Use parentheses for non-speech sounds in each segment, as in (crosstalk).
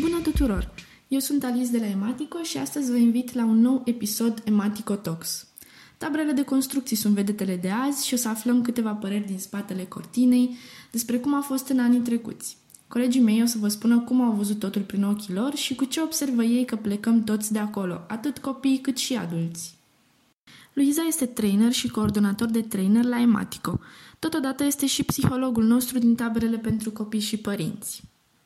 Bună tuturor! Eu sunt Alice de la Ematico și astăzi vă invit la un nou episod Ematico Talks. Tabrele de construcții sunt vedetele de azi și o să aflăm câteva păreri din spatele cortinei despre cum a fost în anii trecuți. Colegii mei o să vă spună cum au văzut totul prin ochii lor și cu ce observă ei că plecăm toți de acolo, atât copii cât și adulți. Luiza este trainer și coordonator de trainer la Ematico. Totodată este și psihologul nostru din taberele pentru copii și părinți.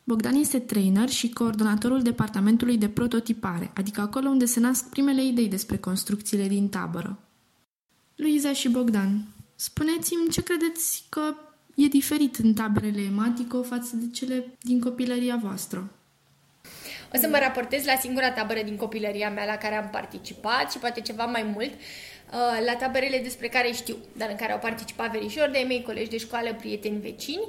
Bogdan este trainer și coordonatorul departamentului de prototipare, adică acolo unde se nasc primele idei despre construcțiile din tabără. Luiza și Bogdan, spuneți-mi ce credeți că e diferit în taberele Ematico față de cele din copilăria voastră? O să mă raportez la singura tabără din copilăria mea la care am participat și poate ceva mai mult, uh, la taberele despre care știu, dar în care au participat verișori de mei, colegi de școală, prieteni, vecini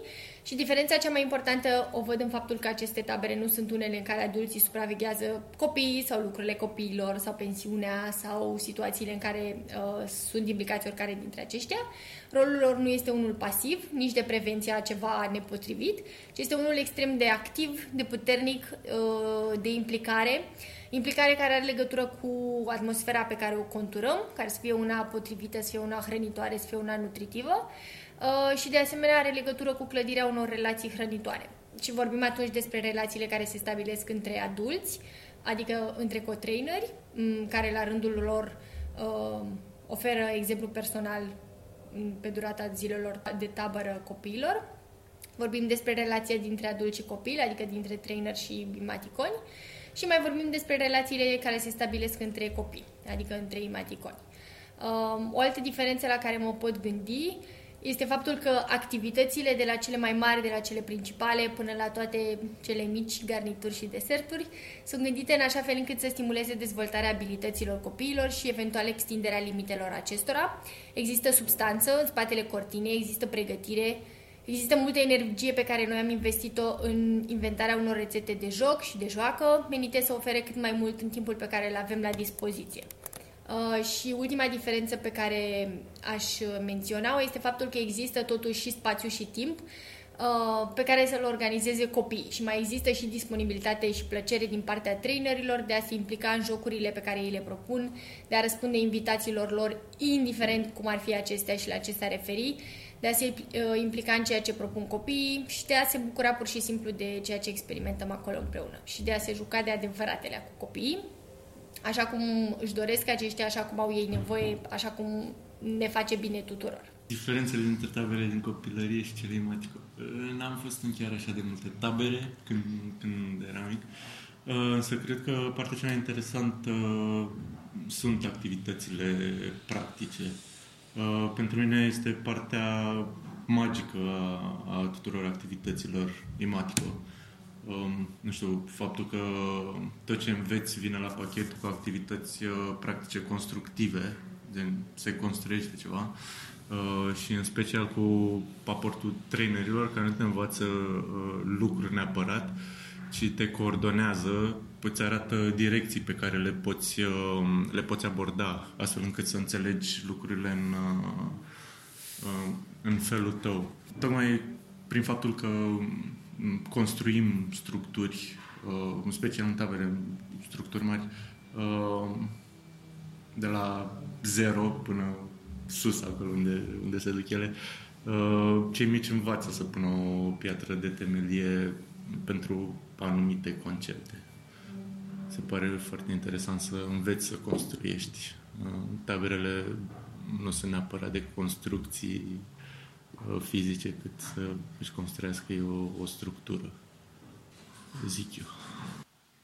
și diferența cea mai importantă o văd în faptul că aceste tabere nu sunt unele în care adulții supraveghează copiii sau lucrurile copiilor sau pensiunea sau situațiile în care uh, sunt implicați oricare dintre aceștia. Rolul lor nu este unul pasiv, nici de prevenție a ceva nepotrivit, ci este unul extrem de activ, de puternic, uh, de implicare, implicare care are legătură cu atmosfera pe care o conturăm, care să fie una potrivită, să fie una hrănitoare, să fie una nutritivă Uh, și de asemenea are legătură cu clădirea unor relații hrănitoare. Și vorbim atunci despre relațiile care se stabilesc între adulți, adică între cotraineri, care la rândul lor uh, oferă exemplu personal pe durata zilelor de tabără copiilor. Vorbim despre relația dintre adulți și copii, adică dintre trainer și imaticoni. Și mai vorbim despre relațiile care se stabilesc între copii, adică între imaticoni. Uh, o altă diferență la care mă pot gândi este faptul că activitățile de la cele mai mari, de la cele principale, până la toate cele mici garnituri și deserturi, sunt gândite în așa fel încât să stimuleze dezvoltarea abilităților copiilor și eventual extinderea limitelor acestora. Există substanță în spatele cortinei, există pregătire, există multă energie pe care noi am investit-o în inventarea unor rețete de joc și de joacă, menite să ofere cât mai mult în timpul pe care îl avem la dispoziție. Uh, și ultima diferență pe care aș menționa este faptul că există totuși și spațiu și timp uh, pe care să-l organizeze copiii. Și mai există și disponibilitate și plăcere din partea trainerilor de a se implica în jocurile pe care ei le propun, de a răspunde invitațiilor lor, indiferent cum ar fi acestea și la ce s-a referi, de a se uh, implica în ceea ce propun copiii și de a se bucura pur și simplu de ceea ce experimentăm acolo împreună și de a se juca de adevăratele cu copiii așa cum își doresc aceștia, așa cum au ei nevoie, așa cum ne face bine tuturor. Diferențele dintre tabere din copilărie și cele imatico. N-am fost în chiar așa de multe tabere când, când eram mic, însă cred că partea cea mai interesantă sunt activitățile practice. Pentru mine este partea magică a, a tuturor activităților imatico um, nu știu, faptul că tot ce înveți vine la pachet cu activități uh, practice constructive, gen se construiește ceva, uh, și în special cu aportul trainerilor care nu te învață uh, lucruri neapărat, ci te coordonează, îți arată direcții pe care le poți, uh, le poți aborda, astfel încât să înțelegi lucrurile în, uh, uh, în felul tău. Tocmai prin faptul că construim structuri, uh, în special în tabere, structuri mari, uh, de la zero până sus, acolo unde, unde se duc ele. Uh, cei mici învață să pună o piatră de temelie pentru anumite concepte. Se pare foarte interesant să înveți să construiești. Taberele nu sunt neapărat de construcții Uh, fizice cât să își construiască o, o structură, zic eu.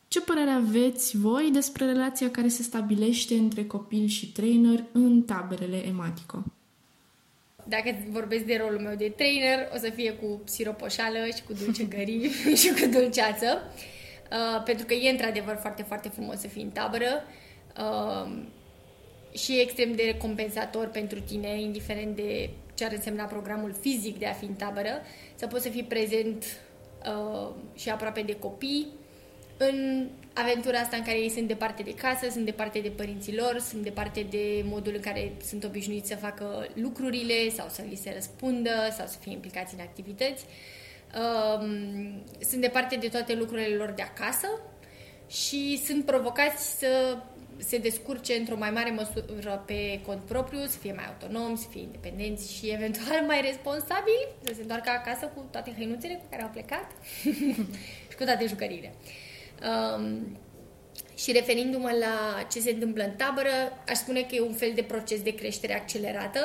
Ce părere aveți voi despre relația care se stabilește între copil și trainer în taberele Ematico? Dacă vorbesc de rolul meu de trainer, o să fie cu siropoșală și cu dulcegării (laughs) (laughs) și cu dulceață. Uh, pentru că e într-adevăr foarte, foarte frumos să fii în tabără. Uh, și e extrem de recompensator pentru tine, indiferent de ce ar însemna programul fizic de a fi în tabără, să poți să fii prezent uh, și aproape de copii în aventura asta în care ei sunt departe de casă, sunt departe de părinții lor, sunt departe de modul în care sunt obișnuiți să facă lucrurile sau să li se răspundă sau să fie implicați în activități. um, sunt departe de toate lucrurile lor de acasă și sunt provocați să se descurce într-o mai mare măsură pe cont propriu, să fie mai autonomi, să fie independenți și eventual mai responsabili, să se întoarcă acasă cu toate hăinuțele cu care au plecat (laughs) și cu toate jucăriile. Um, și referindu-mă la ce se întâmplă în tabără, aș spune că e un fel de proces de creștere accelerată.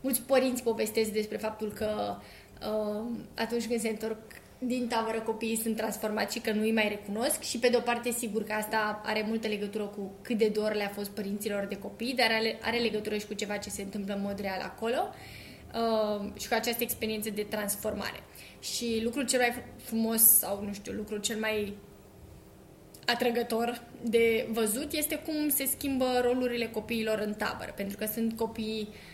Mulți părinți povestesc despre faptul că uh, atunci când se întorc din tabără copiii sunt transformați și că nu îi mai recunosc și pe de o parte sigur că asta are multă legătură cu cât de dor le-a fost părinților de copii, dar are, are legătură și cu ceva ce se întâmplă în mod real acolo uh, și cu această experiență de transformare. Și lucrul cel mai frumos sau nu știu, lucrul cel mai atrăgător de văzut este cum se schimbă rolurile copiilor în tabără, pentru că sunt copii Uh,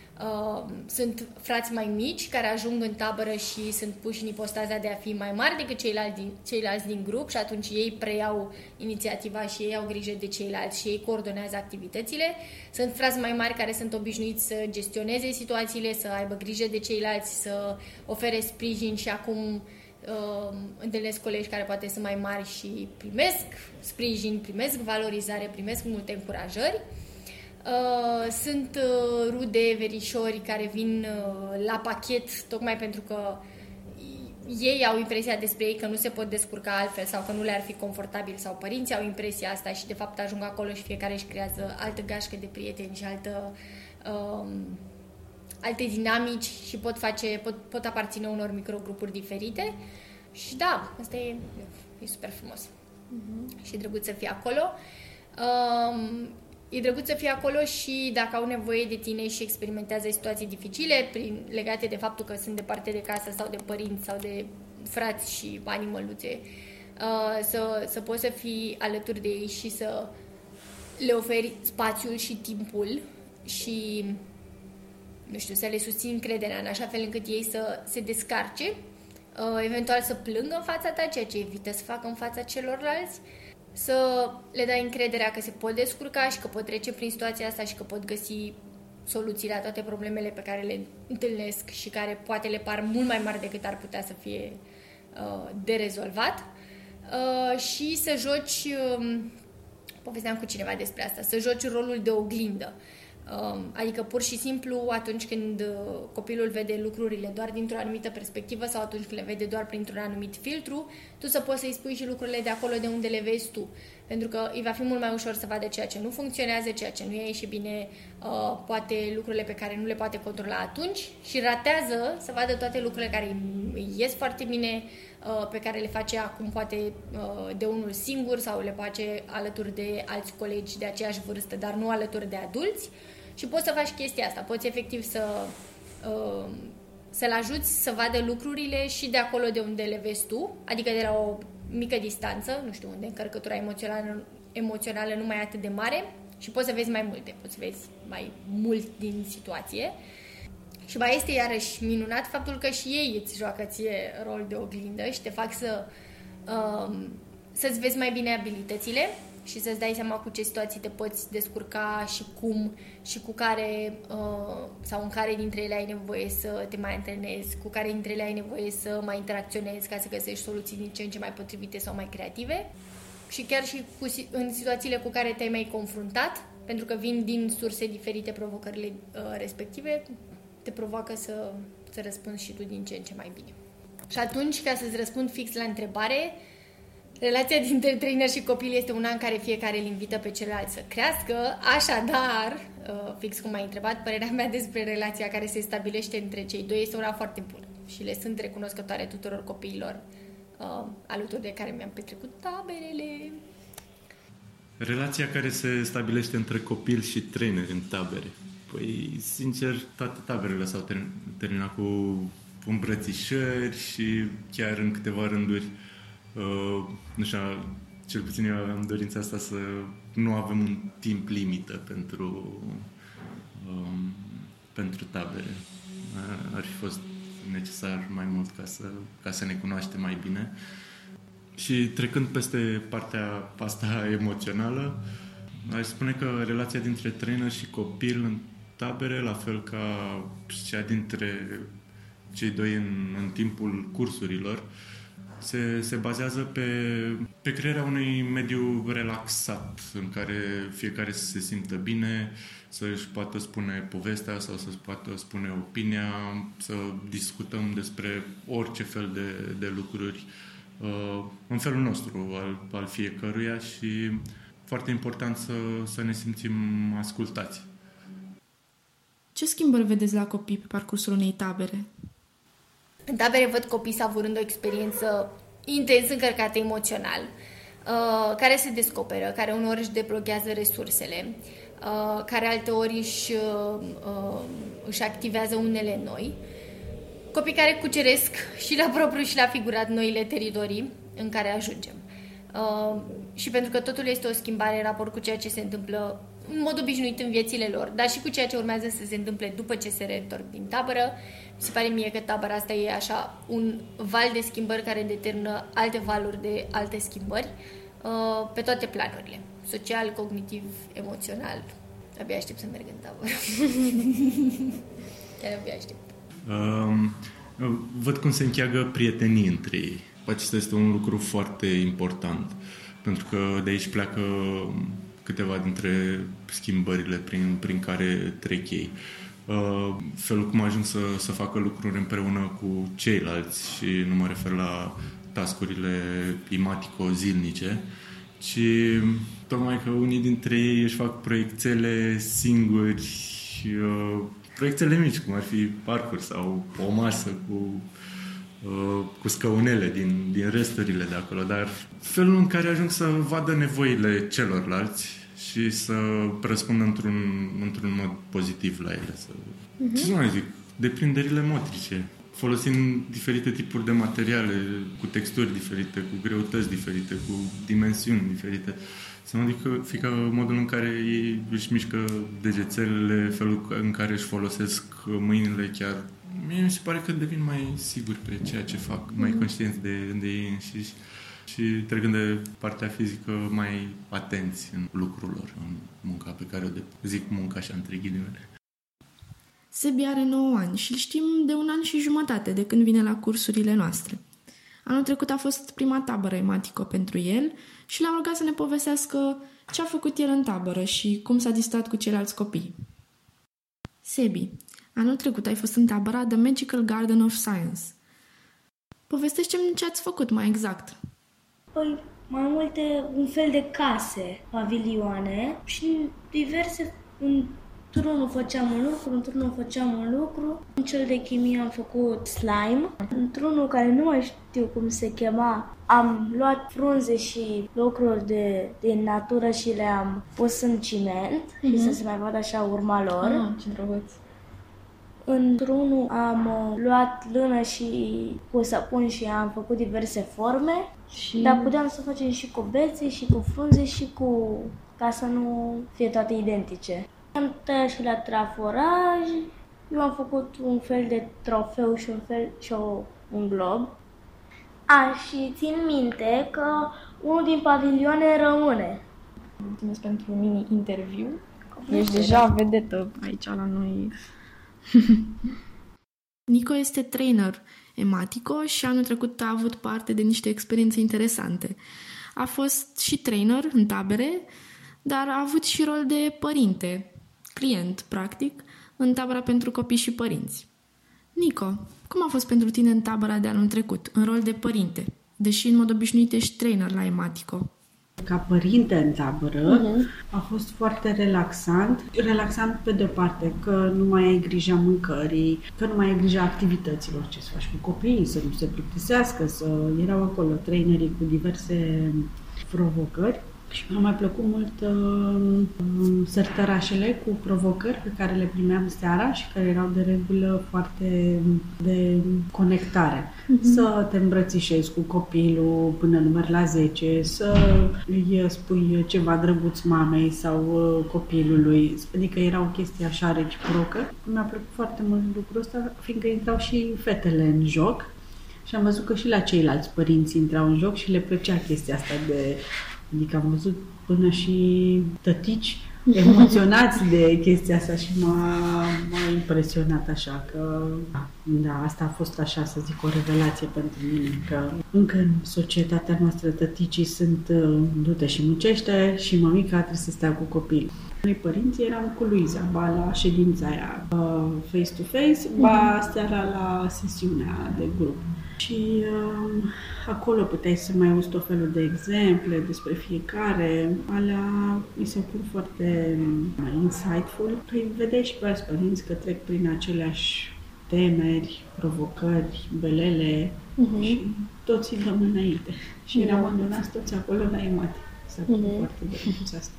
sunt frați mai mici care ajung în tabără și sunt puși în ipostaza de a fi mai mari decât ceilalți din, ceilalți din grup și atunci ei preiau inițiativa și ei au grijă de ceilalți și ei coordonează activitățile. Sunt frați mai mari care sunt obișnuiți să gestioneze situațiile, să aibă grijă de ceilalți, să ofere sprijin și acum uh, întâlnesc colegi care poate sunt mai mari și primesc sprijin, primesc valorizare, primesc multe încurajări. Uh, sunt uh, rude, verișori care vin uh, la pachet tocmai pentru că ei au impresia despre ei că nu se pot descurca altfel sau că nu le-ar fi confortabil sau părinții au impresia asta și de fapt ajung acolo și fiecare își creează altă gașcă de prieteni și altă, um, alte dinamici și pot, face, pot, pot aparține unor microgrupuri diferite și da, asta e, e super frumos uh-huh. și drăguț să fie acolo. Um, e drăguț să fie acolo și dacă au nevoie de tine și experimentează situații dificile prin, legate de faptul că sunt departe de casă sau de părinți sau de frați și animăluțe, uh, să, să poți să fii alături de ei și să le oferi spațiul și timpul și nu știu, să le susțin încrederea în așa fel încât ei să se descarce, uh, eventual să plângă în fața ta, ceea ce evită să facă în fața celorlalți, să le dai încrederea că se pot descurca și că pot trece prin situația asta și că pot găsi soluții la toate problemele pe care le întâlnesc și care poate le par mult mai mari decât ar putea să fie uh, de rezolvat. Uh, și să joci, uh, povesteam cu cineva despre asta, să joci rolul de oglindă. Uh, Um, adică pur și simplu atunci când uh, copilul vede lucrurile doar dintr-o anumită perspectivă sau atunci când le vede doar printr-un anumit filtru, tu să poți să-i spui și lucrurile de acolo de unde le vezi tu. Pentru că îi va fi mult mai ușor să vadă ceea ce nu funcționează, ceea ce nu e și bine, uh, poate lucrurile pe care nu le poate controla atunci și ratează să vadă toate lucrurile care îi ies foarte bine, uh, pe care le face acum poate de unul singur sau le face alături de alți colegi de aceeași vârstă, dar nu alături de adulți și poți să faci chestia asta. Poți efectiv să uh, să-l ajuți să vadă lucrurile și de acolo de unde le vezi tu, adică de la o mică distanță, nu știu unde, încărcătura emoțională, emoțională nu mai e atât de mare și poți să vezi mai multe, poți să vezi mai mult din situație. Și mai este iarăși minunat faptul că și ei îți joacă ție rol de oglindă și te fac să um, să-ți vezi mai bine abilitățile și să-ți dai seama cu ce situații te poți descurca și cum și cu care uh, sau în care dintre ele ai nevoie să te mai antrenezi, cu care dintre ele ai nevoie să mai interacționezi ca să găsești soluții din ce în ce mai potrivite sau mai creative și chiar și cu, în situațiile cu care te-ai mai confruntat, pentru că vin din surse diferite provocările uh, respective, te provoacă să, să răspunzi și tu din ce în ce mai bine. Și atunci, ca să-ți răspund fix la întrebare, Relația dintre trainer și copil este una în care fiecare îl invită pe celălalt să crească, așadar, uh, fix cum ai întrebat, părerea mea despre relația care se stabilește între cei doi este una foarte bună și le sunt recunoscătoare tuturor copiilor uh, alături de care mi-am petrecut taberele. Relația care se stabilește între copil și trainer în tabere. Păi, sincer, toate taberele s-au terminat cu îmbrățișări și chiar în câteva rânduri uh, Uh, nu știu, cel puțin eu am dorința asta să nu avem un timp limită pentru, um, pentru tabere. Uh, ar fi fost necesar mai mult ca să, ca să ne cunoaștem mai bine. Și trecând peste partea asta emoțională, aș spune că relația dintre trainer și copil în tabere, la fel ca cea dintre cei doi în, în timpul cursurilor, uh, se, se bazează pe, pe crearea unui mediu relaxat în care fiecare să se simtă bine, să-și poată spune povestea sau să-și poată spune opinia, să discutăm despre orice fel de, de lucruri uh, în felul nostru al, al fiecăruia și foarte important să, să ne simțim ascultați. Ce schimbări vedeți la copii pe parcursul unei tabere? În tabere văd copii savurând o experiență intens încărcată emoțional, uh, care se descoperă, care uneori își deblochează resursele, uh, care alteori își, uh, își activează unele noi. Copii care cuceresc și la propriu și la figurat noile teritorii în care ajungem. Și pentru că totul este o schimbare în raport cu ceea ce se întâmplă în mod obișnuit în viețile lor, dar și cu ceea ce urmează să se întâmple după ce se reîntorc din tabără. Mi se pare mie că tabăra asta e așa un val de schimbări care determină alte valuri de alte schimbări uh, pe toate planurile. Social, cognitiv, emoțional. Abia aștept să merg în tabără. (laughs) Chiar abia aștept. Um, văd cum se încheagă prietenii între ei. Acesta este un lucru foarte important, pentru că de aici pleacă câteva dintre schimbările prin, prin care trec ei. Uh, felul cum ajung să, să facă lucruri împreună cu ceilalți și nu mă refer la tascurile imatico-zilnice, ci tocmai că unii dintre ei își fac proiectele singuri, uh, proiectele mici, cum ar fi parcuri sau o masă cu uh, cu scăunele din, din resturile de acolo, dar felul în care ajung să vadă nevoile celorlalți și să răspundă într-un, într-un mod pozitiv la ele. Să, uh-huh. Ce să mai zic? Deprinderile motrice. Folosind diferite tipuri de materiale, cu texturi diferite, cu greutăți diferite, cu dimensiuni diferite. Să mă adică fică modul în care ei își mișcă degețelele, felul în care își folosesc mâinile chiar mie mi se pare că devin mai siguri pe ceea ce fac, mai mhm. conștienți de, de ei înșiși și trecând de partea fizică mai atenți în lucrul lor, în munca pe care o de, zic munca așa între ghilimele. Sebi are 9 ani și îl știm de un an și jumătate de când vine la cursurile noastre. Anul trecut a fost prima tabără ematico pentru el și l-am rugat să ne povestească ce a făcut el în tabără și cum s-a distrat cu ceilalți copii. Sebi, anul trecut ai fost în tabăra The Magical Garden of Science. Povestește-mi ce ați făcut mai exact. Păi, mai multe, un fel de case, pavilioane și diverse, într-unul făceam un lucru, într-unul făceam un lucru. În cel de chimie am făcut slime. Într-unul care nu mai știu cum se chema, am luat frunze și lucruri de, de natură și le-am pus în ciment mm-hmm. și să se mai vadă așa urma lor. Ah, ce drăguț. Într-unul am uh, luat lână și cu săpun și am făcut diverse forme, și... dar puteam să facem și cu bețe, și cu frunze, și cu... ca să nu fie toate identice. Am tăiat și la traforaj, eu am făcut un fel de trofeu și un fel și o, un glob. A, și țin minte că unul din pavilioane rămâne. Mulțumesc pentru mini-interviu. Ești deja vedetă aici la noi (laughs) Nico este trainer ematico și anul trecut a avut parte de niște experiențe interesante. A fost și trainer în tabere, dar a avut și rol de părinte, client, practic, în tabăra pentru copii și părinți. Nico, cum a fost pentru tine în tabăra de anul trecut, în rol de părinte, deși în mod obișnuit ești trainer la Ematico? ca părinte în tabără, uh-huh. a fost foarte relaxant. Relaxant pe de-o parte că nu mai ai grija mâncării, că nu mai ai grija activităților, ce să faci cu copiii, să nu se plictisească, să erau acolo trainerii cu diverse provocări. Și mi-a mai plăcut mult uh, sărtărașele cu provocări pe care le primeam seara și care erau de regulă foarte de conectare. Uh-huh. Să te îmbrățișezi cu copilul până număr la 10, să îi spui ceva drăguț mamei sau uh, copilului. Adică era o chestie așa reciprocă. Mi-a plăcut foarte mult lucrul ăsta, fiindcă intrau și fetele în joc. Și am văzut că și la ceilalți părinți intrau în joc și le plăcea chestia asta de Adică am văzut până și tătici (laughs) emoționați de chestia asta și m-a, m-a impresionat așa că, da, asta a fost așa, să zic, o revelație pentru mine, că încă în societatea noastră tăticii sunt uh, dute și muncește și mămica trebuie să stea cu copil. Noi părinții eram cu Luiza, ba la ședința aia uh, face-to-face, ba mhm. seara la sesiunea de grup. Și uh, acolo puteai să mai auzi tot felul de exemple despre fiecare. Alea mi se pur foarte mai insightful. Păi vedeai și pe alți părinți că trec prin aceleași temeri, provocări, belele uh-huh. și toți dăm înainte. Și eram adunați toți acolo la emate. S-a uh-huh. foarte de asta.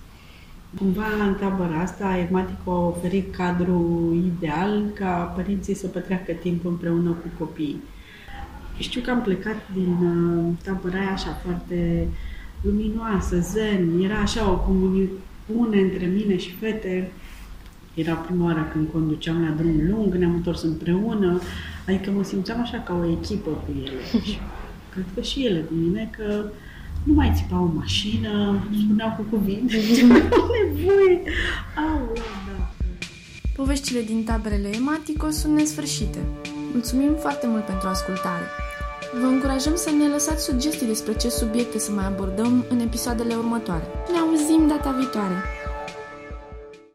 Cumva în tabăra asta Ematico a oferit cadrul ideal ca părinții să petreacă timp împreună cu copiii. Știu că am plecat din uh, tabăra aia așa foarte luminoasă, zen, era așa o comuniune între mine și fete. Era prima oară când conduceam la drum lung, ne-am întors împreună, adică mă simțeam așa ca o echipă cu ele. (laughs) Și cred că și ele cu mine, că nu mai țipa o mașină, spuneau cu cuvinte, (laughs) (laughs) ce nevoie. Au, da. Poveștile din taberele Ematico sunt nesfârșite. Mulțumim foarte mult pentru ascultare. Vă încurajăm să ne lăsați sugestii despre ce subiecte să mai abordăm în episoadele următoare. Ne auzim data viitoare!